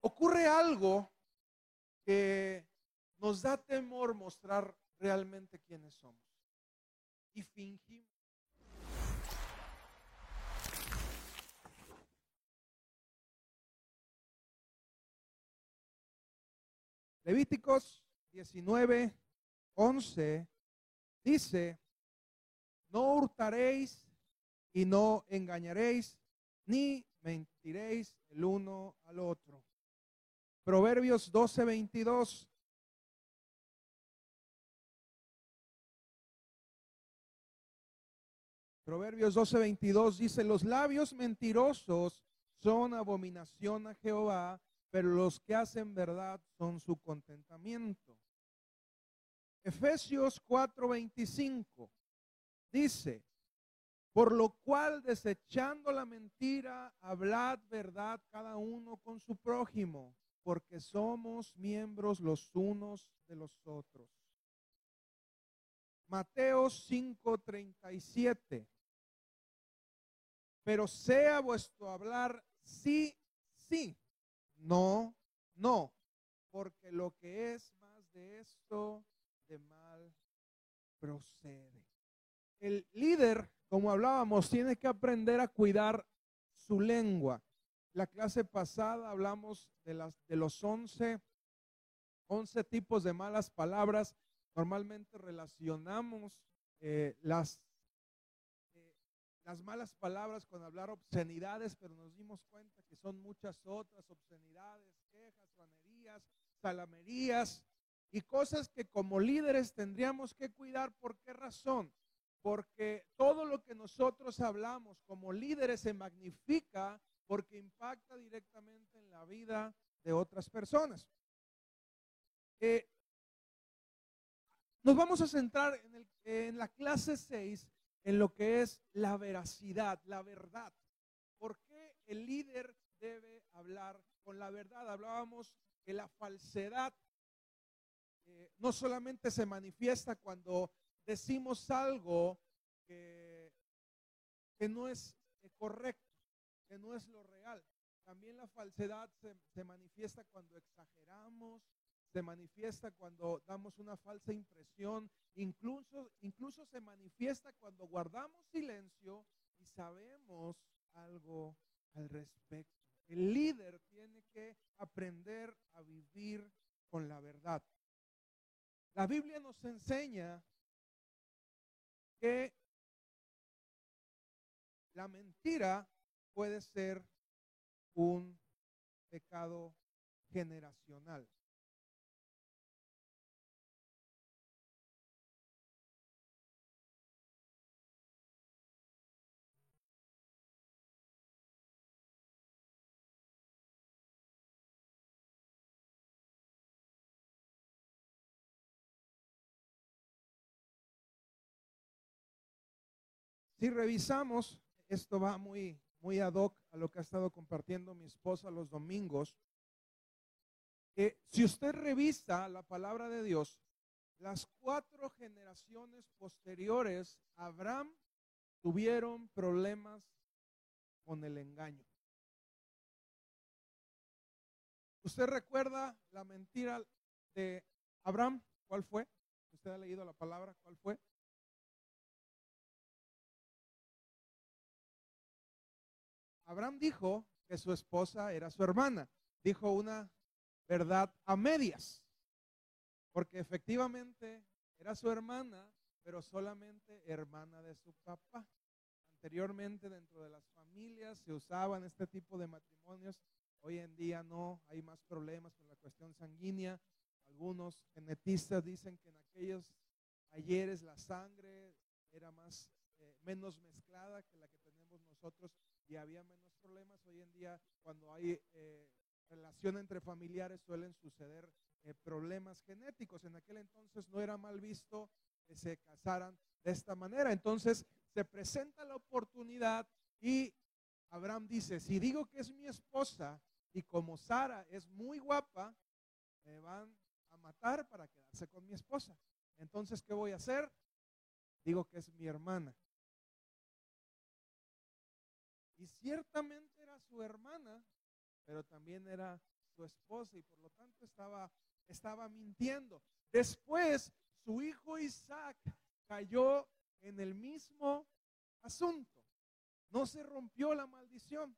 ocurre algo que nos da temor mostrar realmente quiénes somos. Y fingimos. Levíticos 19, 11 dice, no hurtaréis y no engañaréis, ni mentiréis el uno al otro. Proverbios 12, 22. Proverbios 12, 22 dice, los labios mentirosos son abominación a Jehová, pero los que hacen verdad son su contentamiento. Efesios 4:25 dice, por lo cual desechando la mentira, hablad verdad cada uno con su prójimo, porque somos miembros los unos de los otros. Mateo 5:37. Pero sea vuestro hablar sí, sí, no, no, porque lo que es más de esto, de mal procede. El líder, como hablábamos, tiene que aprender a cuidar su lengua. La clase pasada hablamos de, las, de los 11, 11 tipos de malas palabras. Normalmente relacionamos eh, las las malas palabras con hablar obscenidades, pero nos dimos cuenta que son muchas otras obscenidades, quejas, vanerías, salamerías y cosas que como líderes tendríamos que cuidar. ¿Por qué razón? Porque todo lo que nosotros hablamos como líderes se magnifica porque impacta directamente en la vida de otras personas. Eh, nos vamos a centrar en, el, en la clase 6 en lo que es la veracidad, la verdad. ¿Por qué el líder debe hablar con la verdad? Hablábamos que la falsedad eh, no solamente se manifiesta cuando decimos algo que, no es eh, correcto, que no es lo real. También la falsedad se manifiesta cuando exageramos, se manifiesta cuando damos una falsa impresión, incluso, incluso se manifiesta cuando guardamos silencio y sabemos algo al respecto. El líder tiene que aprender a vivir con la verdad. La Biblia nos enseña que la mentira puede ser un pecado generacional. Si revisamos, esto va muy, muy ad hoc a lo que ha estado compartiendo mi esposa los domingos. que si usted revisa la palabra de Dios, las cuatro generaciones posteriores a Abraham tuvieron problemas con el engaño. ¿Usted recuerda la mentira de Abraham? ¿Cuál fue? ¿Usted ha leído la palabra? ¿Cuál fue? Abraham dijo que su esposa era su hermana. Dijo una verdad a medias. Porque efectivamente era su hermana, pero solamente hermana de su papá. Anteriormente dentro de las familias se usaban este tipo de matrimonios. Hoy en día no, hay más problemas con la cuestión sanguínea. Algunos genetistas dicen que en aquellos ayeres la sangre era más eh, menos mezclada que la que tenemos nosotros y había menos problemas. Hoy en día, cuando hay eh, relación entre familiares, suelen suceder eh, problemas genéticos. En aquel entonces no era mal visto que se casaran de esta manera. Entonces se presenta la oportunidad y Abraham dice, si digo que es mi esposa y como Sara es muy guapa, me van a matar para quedarse con mi esposa. Entonces, ¿qué voy a hacer? Digo que es mi hermana. Y ciertamente era su hermana, pero también era su esposa y por lo tanto estaba, estaba mintiendo. Después, su hijo Isaac cayó en el mismo asunto. No se rompió la maldición.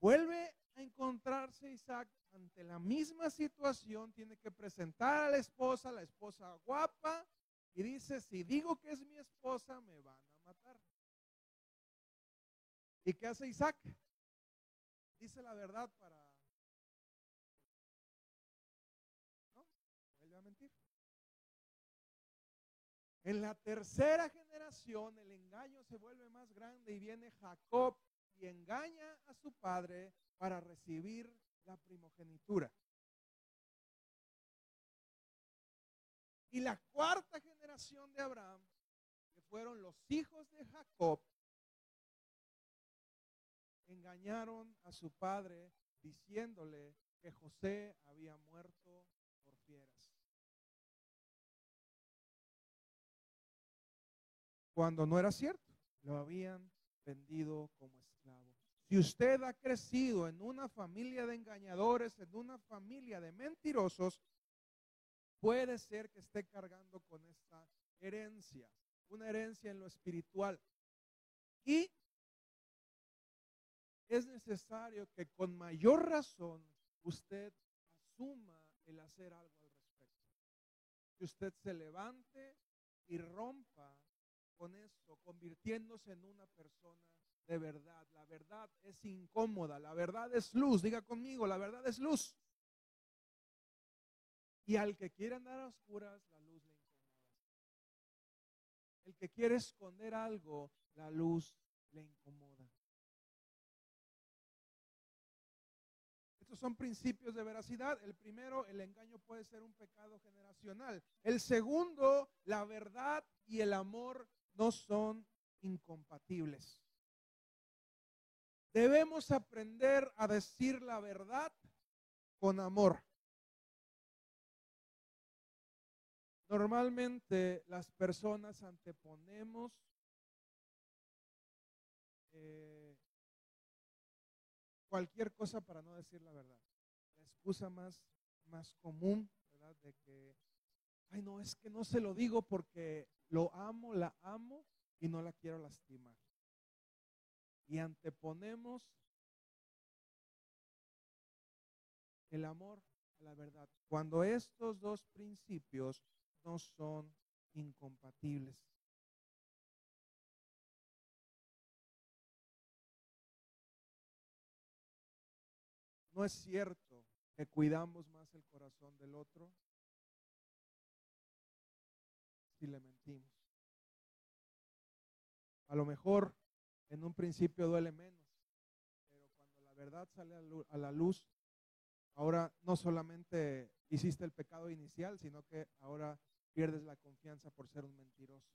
Vuelve a encontrarse Isaac ante la misma situación, tiene que presentar a la esposa, la esposa guapa, y dice, si digo que es mi esposa, me van. ¿Y qué hace Isaac? Dice la verdad para... No, vuelve a mentir. En la tercera generación el engaño se vuelve más grande y viene Jacob y engaña a su padre para recibir la primogenitura. Y la cuarta generación de Abraham, que fueron los hijos de Jacob, engañaron a su padre diciéndole que José había muerto por fieras. Cuando no era cierto, lo habían vendido como esclavo. Si usted ha crecido en una familia de engañadores, en una familia de mentirosos, puede ser que esté cargando con esta herencia, una herencia en lo espiritual. Y es necesario que con mayor razón usted asuma el hacer algo al respecto. Que usted se levante y rompa con esto, convirtiéndose en una persona de verdad. La verdad es incómoda, la verdad es luz. Diga conmigo, la verdad es luz. Y al que quiere andar a oscuras, la luz le incomoda. El que quiere esconder algo, la luz le incomoda. Son principios de veracidad. El primero, el engaño puede ser un pecado generacional. El segundo, la verdad y el amor no son incompatibles. Debemos aprender a decir la verdad con amor. Normalmente las personas anteponemos eh, cualquier cosa para no decir la verdad. La excusa más, más común. De que, ay no, es que no se lo digo porque lo amo, la amo y no la quiero lastimar. Y anteponemos el amor a la verdad. Cuando estos dos principios no son incompatibles. No es cierto que cuidamos más el corazón del otro si le mentimos. A lo mejor en un principio duele menos, pero cuando la verdad sale a la luz, ahora no solamente hiciste el pecado inicial, sino que ahora pierdes la confianza por ser un mentiroso.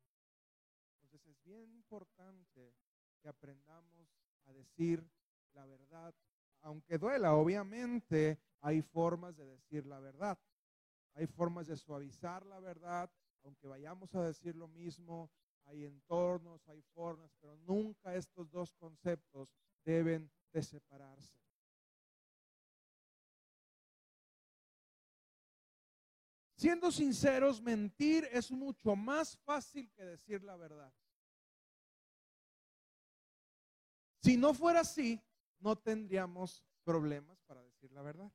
Entonces es bien importante que aprendamos a decir la verdad, aunque duela, obviamente hay formas de decir la verdad. Hay formas de suavizar la verdad, aunque vayamos a decir lo mismo, hay entornos, hay formas, pero nunca estos dos conceptos deben de separarse. Siendo sinceros, mentir es mucho más fácil que decir la verdad. Si no fuera así, no tendríamos problemas para decir la verdad.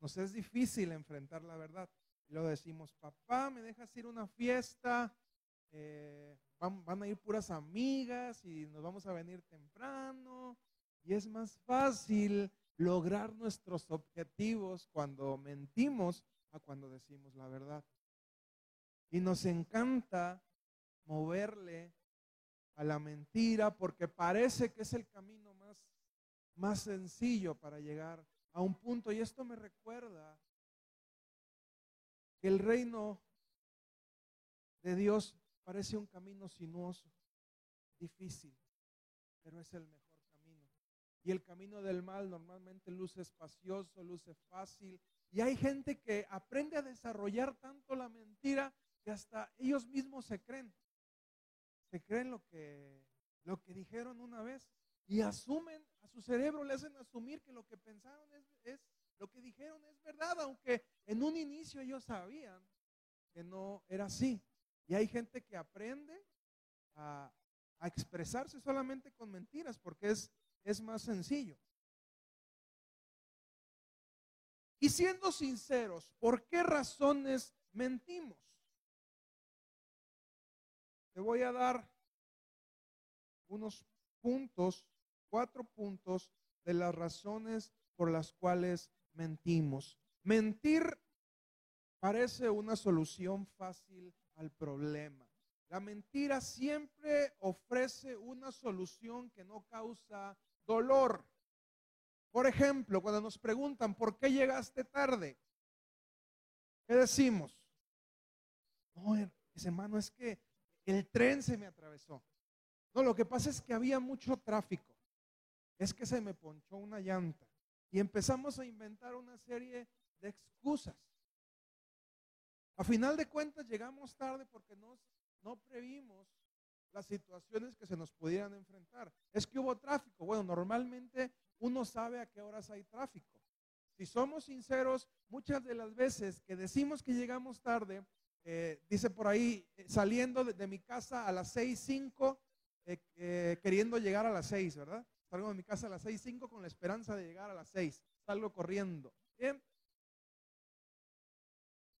Nos es difícil enfrentar la verdad. Luego decimos, papá, ¿me dejas ir a una fiesta? Eh, van, van a ir puras amigas y nos vamos a venir temprano. Y es más fácil lograr nuestros objetivos cuando mentimos a cuando decimos la verdad. Y nos encanta moverle a la mentira porque parece que es el camino más, sencillo para llegar a un punto. Y esto me recuerda que el reino de Dios parece un camino sinuoso, difícil, pero es el mejor camino. Y el camino del mal normalmente luce espacioso, luce fácil, y hay gente que aprende a desarrollar tanto la mentira que hasta ellos mismos se creen. Se creen lo que, lo que dijeron una vez. Y asumen, a su cerebro le hacen asumir que lo que pensaron es, es lo que dijeron es verdad, aunque en un inicio ellos sabían que no era así. Y hay gente que aprende a, a expresarse solamente con mentiras porque es, es más sencillo. Y siendo sinceros, ¿por qué razones mentimos? Te voy a dar unos puntos, cuatro puntos de las razones por las cuales mentimos. Mentir parece una solución fácil al problema. La mentira siempre ofrece una solución que no causa dolor. Por ejemplo, cuando nos preguntan, ¿por qué llegaste tarde? ¿Qué decimos? No, ese hermano, es que el tren se me atravesó. No, lo que pasa es que había mucho tráfico. Es que se me ponchó una llanta. Y empezamos a inventar una serie de excusas. A final de cuentas llegamos tarde porque no, no previmos las situaciones que se nos pudieran enfrentar. Es que hubo tráfico. Bueno, normalmente uno sabe a qué horas hay tráfico. Si somos sinceros, muchas de las veces que decimos que llegamos tarde, eh, dice por ahí, eh, saliendo de, mi casa a las seis cinco, eh, queriendo llegar a las seis, ¿verdad? Salgo de mi casa a las 6.05 con la esperanza de llegar a las 6. Salgo corriendo. Bien.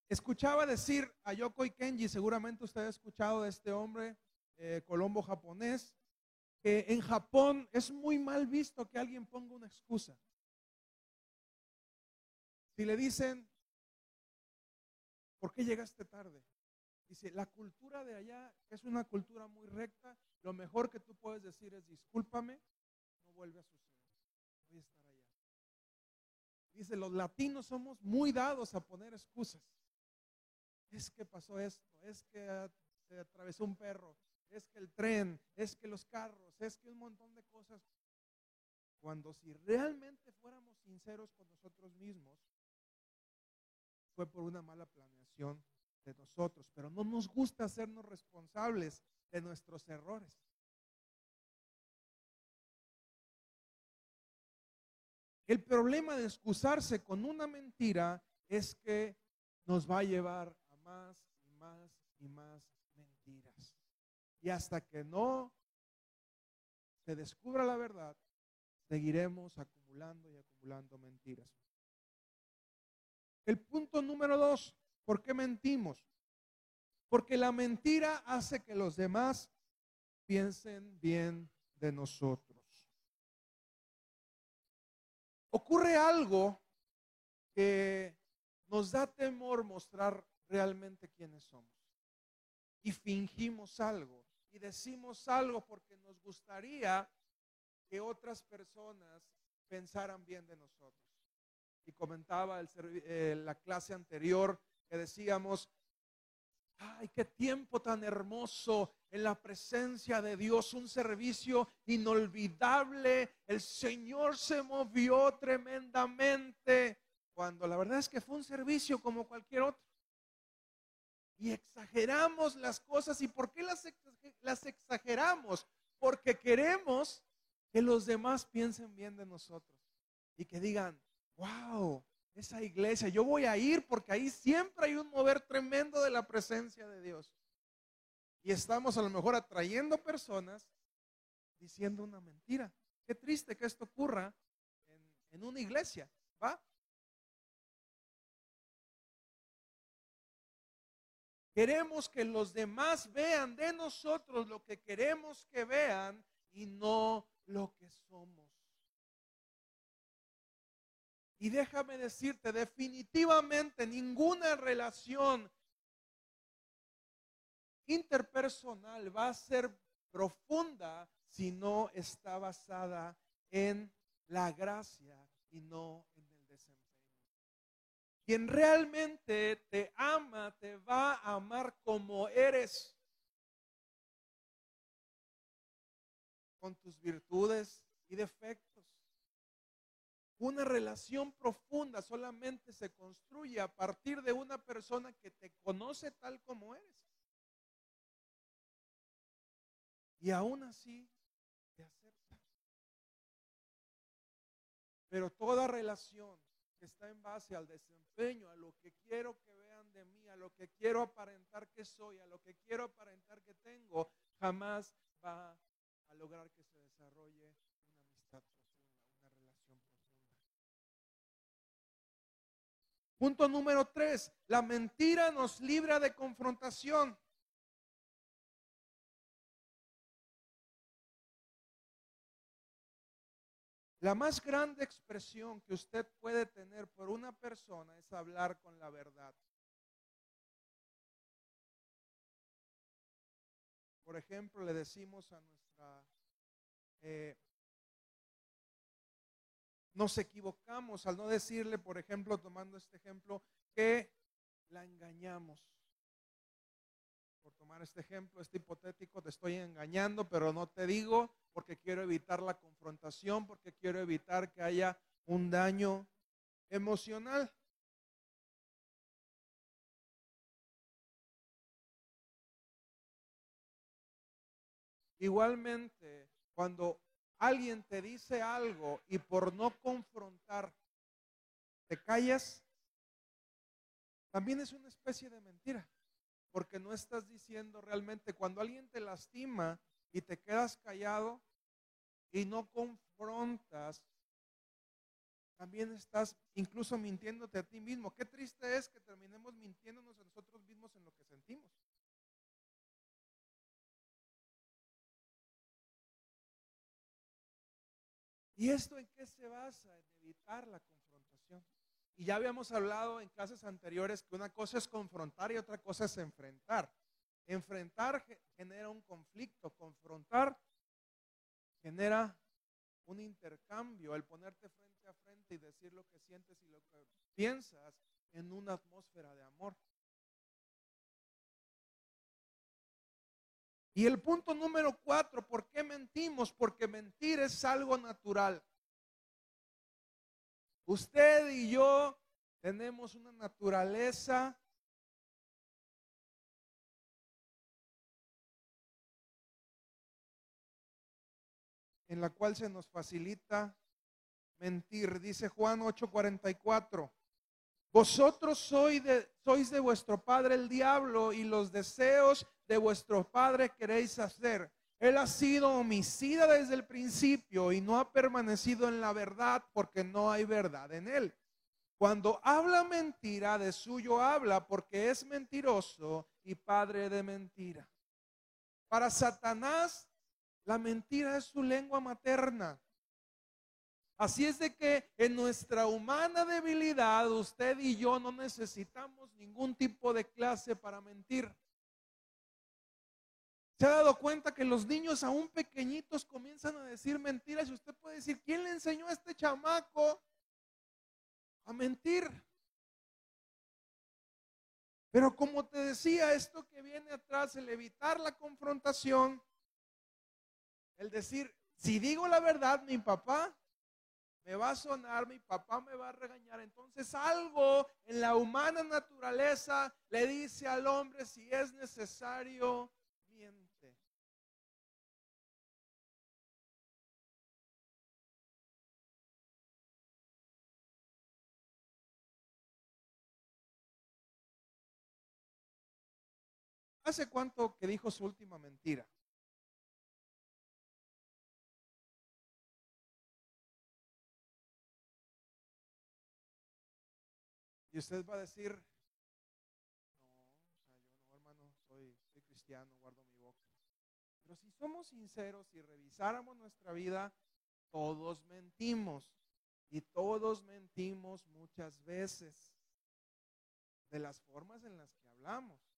Escuchaba decir a Yoko Kenji, seguramente usted ha escuchado de este hombre, eh, colombo japonés, que en Japón es muy mal visto que alguien ponga una excusa. Si le dicen, ¿por qué llegaste tarde? Dice, la cultura de allá es una cultura muy recta. Lo mejor que tú puedes decir es, discúlpame, vuelve a suceder. Voy a estar allá. Dice, los latinos somos muy dados a poner excusas. Es que pasó esto, es que se atravesó un perro, es que el tren, es que los carros, es que un montón de cosas. Cuando si realmente fuéramos sinceros con nosotros mismos, fue por una mala planeación de nosotros, pero no nos gusta hacernos responsables de nuestros errores. El problema de excusarse con una mentira es que nos va a llevar a más y más y más mentiras. Y hasta que no se descubra la verdad, seguiremos acumulando y acumulando mentiras. El punto número dos, ¿por qué mentimos? Porque la mentira hace que los demás piensen bien de nosotros ocurre algo que nos da temor mostrar realmente quiénes somos. Y fingimos algo y decimos algo porque nos gustaría que otras personas pensaran bien de nosotros. Y comentaba el, eh, la clase anterior que decíamos, ay, qué tiempo tan hermoso en la presencia de Dios, un servicio inolvidable. El Señor se movió tremendamente cuando la verdad es que fue un servicio como cualquier otro. Y exageramos las cosas. ¿Y por qué las, las exageramos? Porque queremos que los demás piensen bien de nosotros y que digan, wow, esa iglesia, yo voy a ir porque ahí siempre hay un mover tremendo de la presencia de Dios y estamos a lo mejor atrayendo personas diciendo una mentira. Qué triste que esto ocurra en, una iglesia, ¿va? Queremos que los demás vean de nosotros lo que queremos que vean y no lo que somos. Y déjame decirte, definitivamente ninguna relación interpersonal va a ser profunda si no está basada en la gracia y no en el desempeño. Quien realmente te ama, te va a amar como eres, con tus virtudes y defectos. Una relación profunda solamente se construye a partir de una persona que te conoce tal como eres. Y aún así te acepta. Pero toda relación que está en base al desempeño, a lo que quiero que vean de mí, a lo que quiero aparentar que soy, a lo que quiero aparentar que tengo, jamás va a lograr que se desarrolle Punto número tres, la mentira nos libra de confrontación. La más grande expresión que usted puede tener por una persona es hablar con la verdad. Por ejemplo, le decimos a nuestra... Eh, nos equivocamos al no decirle, por ejemplo, tomando este ejemplo, que la engañamos. Por tomar este ejemplo, este hipotético, te estoy engañando, pero no te digo porque quiero evitar la confrontación, porque quiero evitar que haya un daño emocional. Igualmente, cuando alguien te dice algo y por no confrontar te callas, también es una especie de mentira, porque no estás diciendo realmente, cuando alguien te lastima, y te quedas callado y no confrontas, también estás incluso mintiéndote a ti mismo. Qué triste es que terminemos mintiéndonos a nosotros mismos en lo que sentimos. ¿Y esto en qué se basa? En evitar la confrontación. Y ya habíamos hablado en clases anteriores que una cosa es confrontar y otra cosa es enfrentar. Enfrentar genera un conflicto, confrontar genera un intercambio, el ponerte frente a frente y decir lo que sientes y lo que piensas en una atmósfera de amor. Y el punto número cuatro, ¿por qué mentimos? Porque mentir es algo natural. Usted y yo tenemos una naturaleza en la cual se nos facilita mentir. Dice Juan 8:44, vosotros sois de, sois de vuestro padre el diablo y los deseos de vuestro padre queréis hacer. Él ha sido homicida desde el principio y no ha permanecido en la verdad porque no hay verdad en él. Cuando habla mentira, de suyo habla porque es mentiroso y padre de mentira. Para Satanás, la mentira es su lengua materna. Así es de que en nuestra humana debilidad, usted y yo no necesitamos ningún tipo de clase para mentir. ¿Se ha dado cuenta que los niños aún pequeñitos comienzan a decir mentiras? Y usted puede decir, ¿quién le enseñó a este chamaco a mentir? Pero como te decía, esto que viene atrás, el evitar la confrontación, el decir, si digo la verdad, mi papá me va a sonar, mi papá me va a regañar. Entonces algo en la humana naturaleza le dice al hombre, si es necesario, ¿Hace cuánto que dijo su última mentira? Y usted va a decir, no, o sea, yo no, hermano, soy, cristiano, guardo mi boca. Pero si somos sinceros y revisáramos nuestra vida, todos mentimos. Y todos mentimos muchas veces. De las formas en las que hablamos.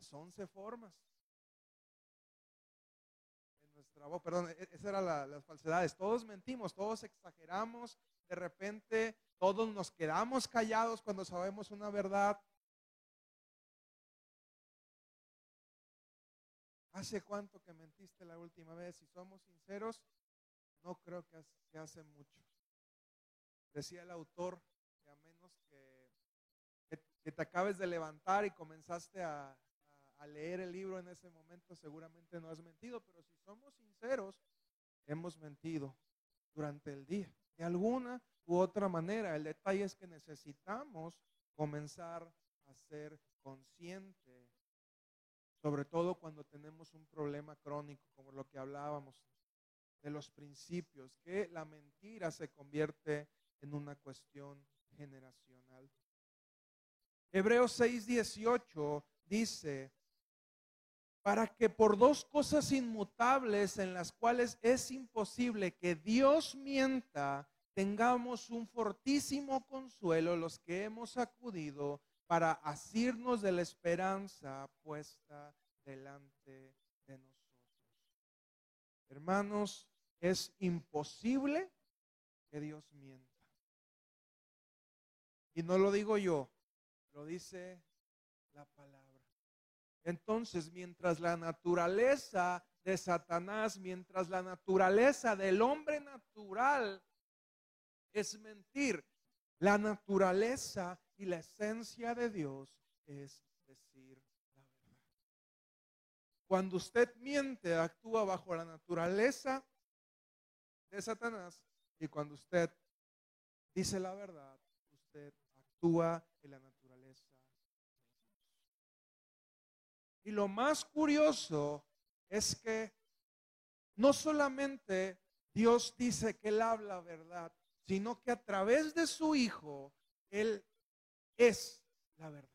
Las once formas. En nuestra voz, perdón, e, esas eran las falsedades. Todos mentimos, todos exageramos. De repente todos nos quedamos callados cuando sabemos una verdad. ¿Hace cuánto que mentiste la última vez? Si somos sinceros, no creo que hace mucho. Decía el autor que a menos que, que, te acabes de levantar y comenzaste a, a leer el libro en ese momento, seguramente no has mentido, pero si somos sinceros, hemos mentido durante el día. de alguna u otra manera. El detalle es que necesitamos comenzar a ser conscientes, sobre todo cuando tenemos un problema crónico, como lo que hablábamos de los principios, que la mentira se convierte en una cuestión generacional. Hebreos 6:18 dice, para que por dos cosas inmutables en las cuales es imposible que Dios mienta, tengamos un fortísimo consuelo los que hemos acudido para asirnos de la esperanza puesta delante de nosotros. Hermanos, es imposible que Dios mienta. Y no lo digo yo, lo dice la palabra. Entonces, mientras la naturaleza de Satanás, mientras la naturaleza del hombre natural es mentir, la naturaleza y la esencia de Dios es decir la verdad. Cuando usted miente, actúa bajo la naturaleza de Satanás y cuando usted dice la verdad, usted actúa en la naturaleza de Dios. Y lo más curioso es que no solamente Dios dice que Él habla verdad, sino que a través de su Hijo, Él es la verdad.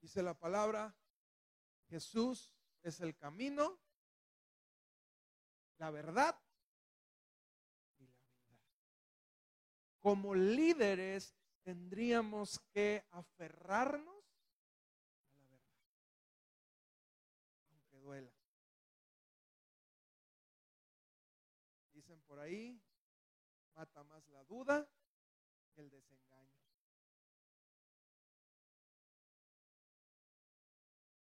Dice la palabra, Jesús es el camino, la verdad y la vida. Como líderes tendríamos que aferrarnos por ahí, mata más la duda que el desengaño.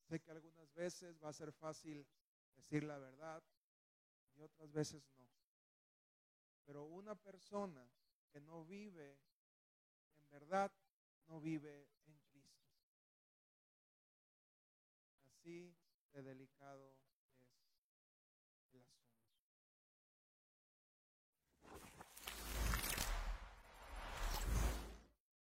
Sé que algunas veces va a ser fácil decir la verdad, y otras veces no. Pero una persona que no vive en verdad, no vive en Cristo. Así de delicado.